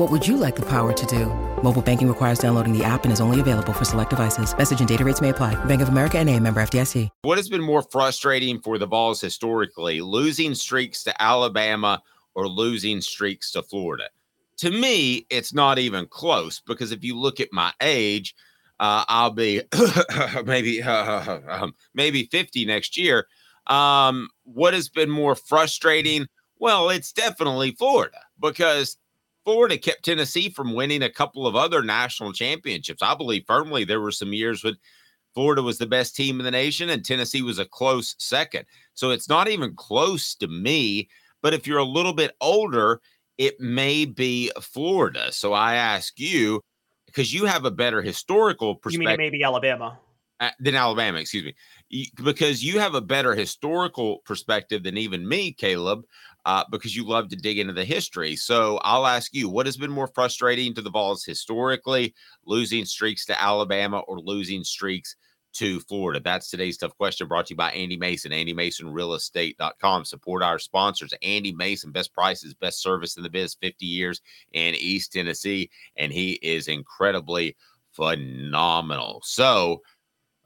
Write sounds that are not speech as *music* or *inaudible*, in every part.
What would you like the power to do? Mobile banking requires downloading the app and is only available for select devices. Message and data rates may apply. Bank of America and a member FDIC. What has been more frustrating for the Vols historically, losing streaks to Alabama or losing streaks to Florida? To me, it's not even close because if you look at my age, uh, I'll be *coughs* maybe uh, *laughs* um, maybe 50 next year. Um, what has been more frustrating? Well, it's definitely Florida because Florida kept Tennessee from winning a couple of other national championships. I believe firmly there were some years when Florida was the best team in the nation and Tennessee was a close second. So it's not even close to me. But if you're a little bit older, it may be Florida. So I ask you, because you have a better historical perspective. You mean maybe Alabama? Uh, than Alabama, excuse me, because you have a better historical perspective than even me, Caleb uh, because you love to dig into the history. So I'll ask you, what has been more frustrating to the Vols historically, losing streaks to Alabama or losing streaks to Florida? That's today's tough question brought to you by Andy Mason, AndyMasonRealEstate.com. Support our sponsors, Andy Mason, best prices, best service in the biz, 50 years in East Tennessee, and he is incredibly phenomenal. So,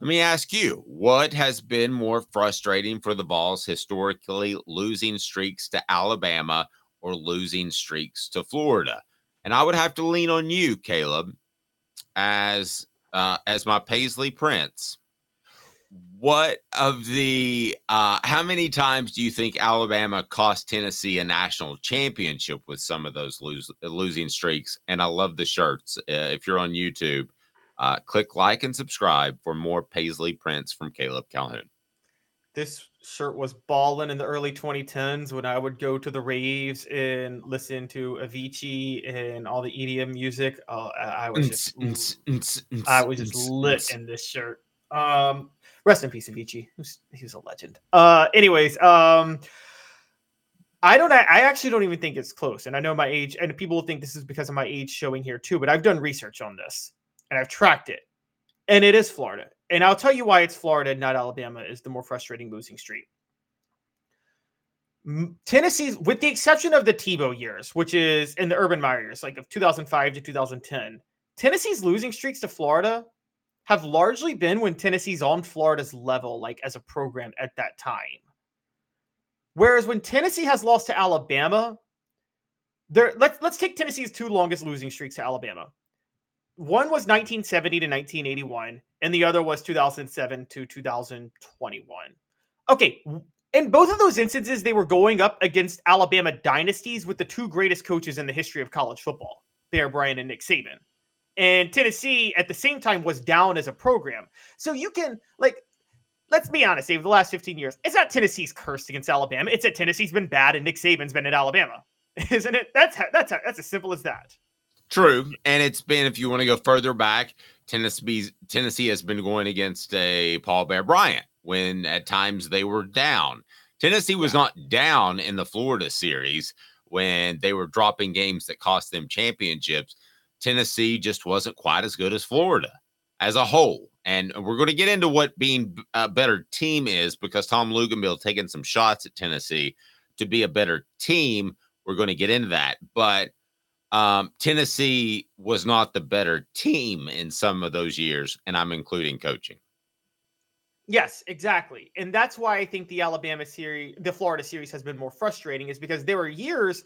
let me ask you, what has been more frustrating for the Vols historically, losing streaks to Alabama or losing streaks to Florida? And I would have to lean on you, Caleb, as uh, as my Paisley Prince. What of the uh, how many times do you think Alabama cost Tennessee a national championship with some of those lose, losing streaks? And I love the shirts. Uh, if you're on YouTube, uh, click like and subscribe for more Paisley prints from Caleb Calhoun. This shirt was balling in the early 2010s when I would go to the raves and listen to Avicii and all the EDM music. Oh, I was just, I was just lit in this shirt. Um, rest in peace, Avicii. He was a legend. Uh, anyways, um, I don't. I actually don't even think it's close. And I know my age, and people will think this is because of my age showing here too. But I've done research on this and I've tracked it, and it is Florida. And I'll tell you why it's Florida, not Alabama, is the more frustrating losing streak. Tennessee's, with the exception of the Tebow years, which is in the Urban Meyer years, like of 2005 to 2010, Tennessee's losing streaks to Florida have largely been when Tennessee's on Florida's level, like as a program at that time. Whereas when Tennessee has lost to Alabama, there let's let's take Tennessee's two longest losing streaks to Alabama one was 1970 to 1981 and the other was 2007 to 2021 okay in both of those instances they were going up against alabama dynasties with the two greatest coaches in the history of college football bear bryant and nick saban. And tennessee at the same time was down as a program. So you can like let's be honest Dave, the last 15 years it's not tennessee's curse against alabama it's that tennessee's been bad and nick saban's been at alabama *laughs* isn't it? That's that's that's as simple as that True, and it's been if you want to go further back, Tennessee Tennessee has been going against a Paul Bear Bryant when at times they were down. Tennessee was not down in the Florida series when they were dropping games that cost them championships. Tennessee just wasn't quite as good as Florida as a whole. And we're going to get into what being a better team is because Tom Luginbill taking some shots at Tennessee to be a better team. We're going to get into that. But um, Tennessee was not the better team in some of those years, and I'm including coaching. Yes, exactly. And that's why I think the Alabama series, the Florida series has been more frustrating, is because there were years,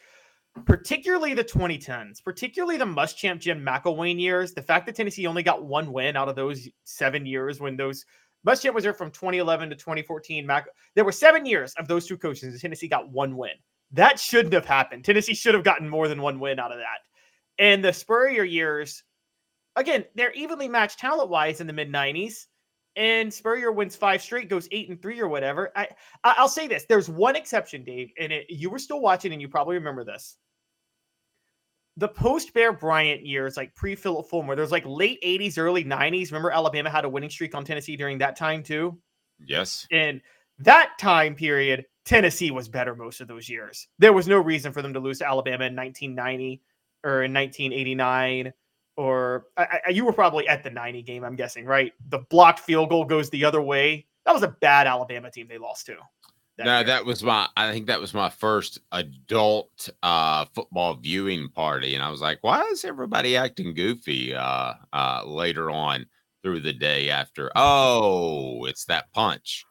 particularly the 2010s, particularly the Muschamp Jim McElwain years, the fact that Tennessee only got one win out of those seven years when those Muschamp was there from 2011 to 2014. Mac, there were seven years of those two coaches. And Tennessee got one win. That shouldn't have happened. Tennessee should have gotten more than one win out of that. And the Spurrier years, again, they're evenly matched talent wise in the mid 90s. And Spurrier wins five straight, goes eight and three or whatever. I, I will say this: there's one exception, Dave, and it, you were still watching, and you probably remember this. The post Bear Bryant years, like pre Phillip Fulmer, there's like late 80s, early 90s. Remember, Alabama had a winning streak on Tennessee during that time too. Yes. And that time period, Tennessee was better most of those years. There was no reason for them to lose to Alabama in 1990 or in 1989 or I, I, you were probably at the 90 game, I'm guessing, right? The blocked field goal goes the other way. That was a bad Alabama team they lost to. That no, year. that was my I think that was my first adult uh football viewing party. And I was like, why is everybody acting goofy uh uh later on through the day after? Oh, it's that punch.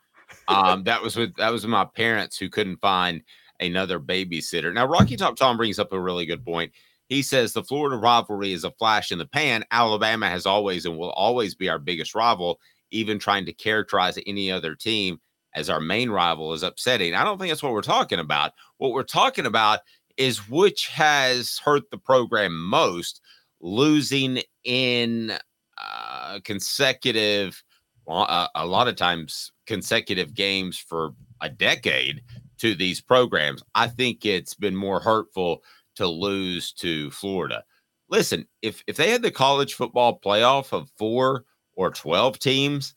Um, that was with that was with my parents who couldn't find another babysitter. Now, Rocky Top Tom brings up a really good point. He says the Florida rivalry is a flash in the pan. Alabama has always and will always be our biggest rival. Even trying to characterize any other team as our main rival is upsetting. I don't think that's what we're talking about. What we're talking about is which has hurt the program most, losing in uh, consecutive, uh, a lot of times consecutive games for a decade to these programs. I think it's been more hurtful to lose to Florida. Listen, if if they had the college football playoff of 4 or 12 teams,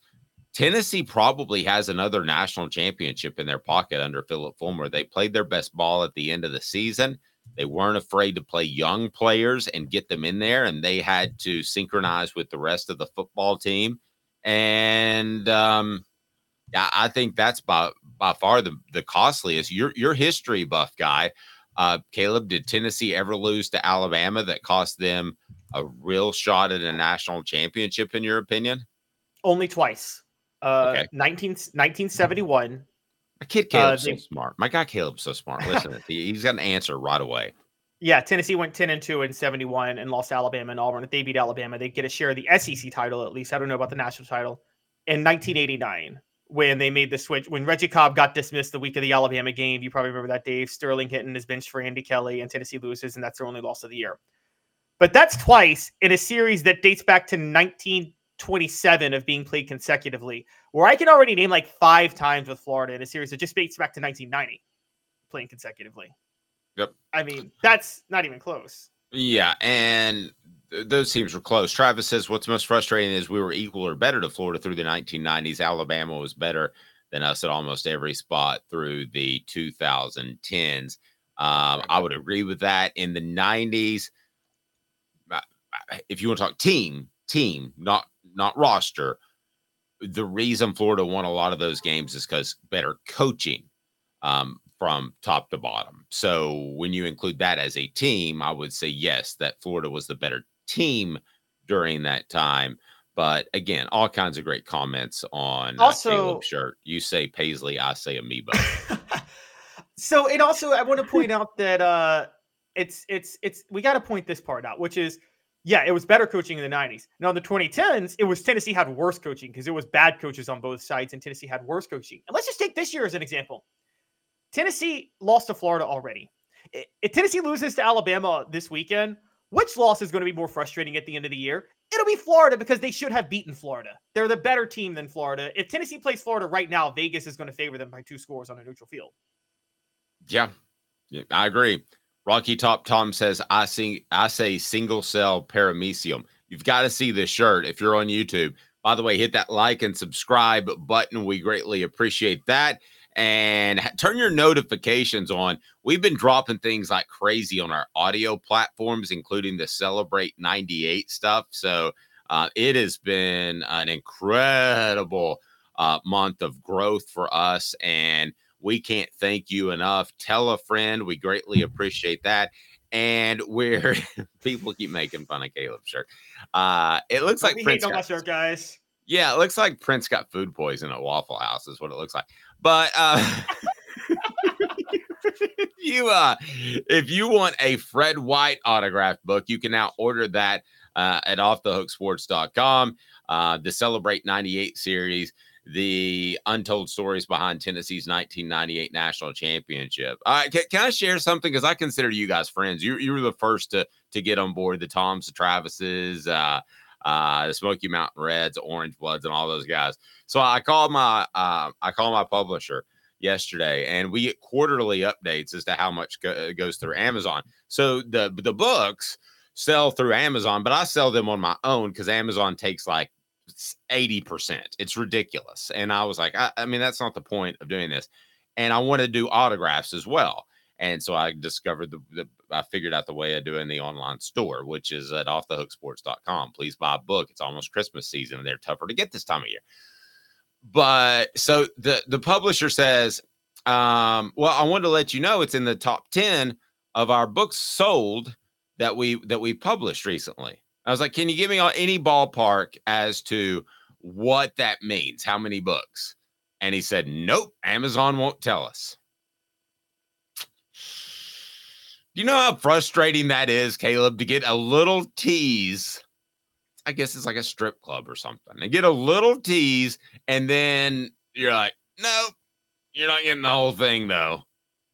Tennessee probably has another national championship in their pocket under Phillip Fulmer. They played their best ball at the end of the season. They weren't afraid to play young players and get them in there, and they had to synchronize with the rest of the football team. And um, I think that's by by far the, the costliest. Your your history buff guy uh, Caleb, did Tennessee ever lose to Alabama that cost them a real shot at a national championship, in your opinion? Only twice. Uh, okay. 19, 1971. My kid uh, Caleb's uh, they, so smart. My guy Caleb's so smart. Listen, he's got an answer right away. Yeah, Tennessee went 10 and 2 in 71 and lost Alabama and Auburn. If they beat Alabama, they get a share of the SEC title at least. I don't know about the national title. In 1989, when they made the switch. When Reggie Cobb got dismissed the week of the Alabama game, you probably remember that, Dave. Sterling Henton his bench for Andy Kelly, and Tennessee loses, and that's their only loss of the year. But that's twice in a series that dates back to 1927 of being played consecutively, where I can already name like five times with Florida in a series that just dates back to 1990 playing consecutively. Yep. I mean, that's not even close. Yeah, and those teams were close. Travis says what's most frustrating is we were equal or better to Florida through the 1990s. Alabama was better than us at almost every spot through the 2010s. Um, I would agree with that. In the 90s, if you want to talk team, team, not not roster, the reason Florida won a lot of those games is because better coaching. Um, from top to bottom. So when you include that as a team, I would say yes, that Florida was the better team during that time. But again, all kinds of great comments on also uh, shirt. You say Paisley, I say Amoeba. *laughs* so and also I want to point out that uh it's it's it's we got to point this part out, which is yeah, it was better coaching in the 90s. Now in the 2010s, it was Tennessee had worse coaching because it was bad coaches on both sides, and Tennessee had worse coaching. And let's just take this year as an example. Tennessee lost to Florida already. If Tennessee loses to Alabama this weekend, which loss is going to be more frustrating at the end of the year? It'll be Florida because they should have beaten Florida. They're the better team than Florida. If Tennessee plays Florida right now, Vegas is going to favor them by two scores on a neutral field. Yeah, I agree. Rocky Top Tom says, I sing I say single cell paramecium. You've got to see this shirt if you're on YouTube. By the way, hit that like and subscribe button. We greatly appreciate that and turn your notifications on. We've been dropping things like crazy on our audio platforms, including the Celebrate 98 stuff. So uh, it has been an incredible uh, month of growth for us. And we can't thank you enough. Tell a friend. We greatly *laughs* appreciate that. And we're *laughs* people keep making fun of Caleb's shirt. Uh, it looks Don't like Prince got, shirt, guys. Yeah, it looks like Prince got food poison at Waffle House, is what it looks like. But uh *laughs* *laughs* you uh if you want a Fred White autograph book, you can now order that uh, at offthehooksports.com. Uh, the Celebrate 98 series. the untold stories behind Tennessee's 1998 national championship. Uh, can, can I share something? Because I consider you guys friends. You you were the first to to get on board the Toms, the Travises, uh, uh, the Smoky Mountain Reds, Orange Bloods, and all those guys. So I called my uh, I called my publisher yesterday, and we get quarterly updates as to how much go- goes through Amazon. So the the books sell through Amazon, but I sell them on my own because Amazon takes like 80%. It's ridiculous. And I was like, I, I, mean, that's not the point of doing this. And I want to do autographs as well. And so I discovered the, the I figured out the way I do in the online store, which is at offthehooksports.com. Please buy a book. It's almost Christmas season and they're tougher to get this time of year. But so the the publisher says, um, well, I wanted to let you know it's in the top 10 of our books sold that we that we published recently. I was like, can you give me any ballpark as to what that means? How many books? And he said, nope, Amazon won't tell us. You know how frustrating that is, Caleb, to get a little tease. I guess it's like a strip club or something. And get a little tease, and then you're like, nope, you're not getting the whole thing, though.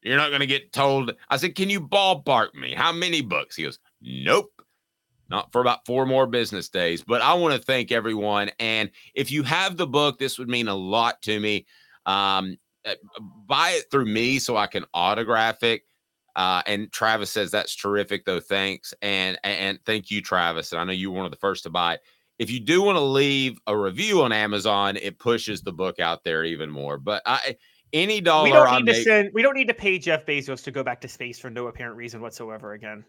You're not going to get told. I said, can you ballpark me? How many books? He goes, nope not for about four more business days. But I want to thank everyone. And if you have the book, this would mean a lot to me. Um, uh, buy it through me so I can autograph it. Uh, and Travis says that's terrific, though. Thanks, and and thank you, Travis. And I know you were one of the first to buy it. If you do want to leave a review on Amazon, it pushes the book out there even more. But I, any dollar we don't I need make, to send. We don't need to pay Jeff Bezos to go back to space for no apparent reason whatsoever. Again,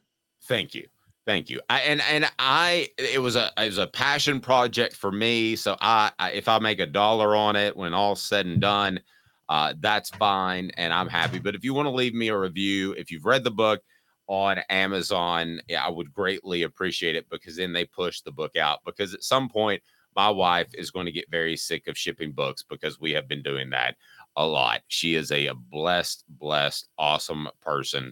thank you. Thank you. I, and and I it was a it was a passion project for me. So I, I if I make a dollar on it when all's said and done, uh, that's fine, and I'm happy. But if you want to leave me a review, if you've read the book on Amazon, yeah, I would greatly appreciate it because then they push the book out. Because at some point, my wife is going to get very sick of shipping books because we have been doing that a lot. She is a, a blessed, blessed, awesome person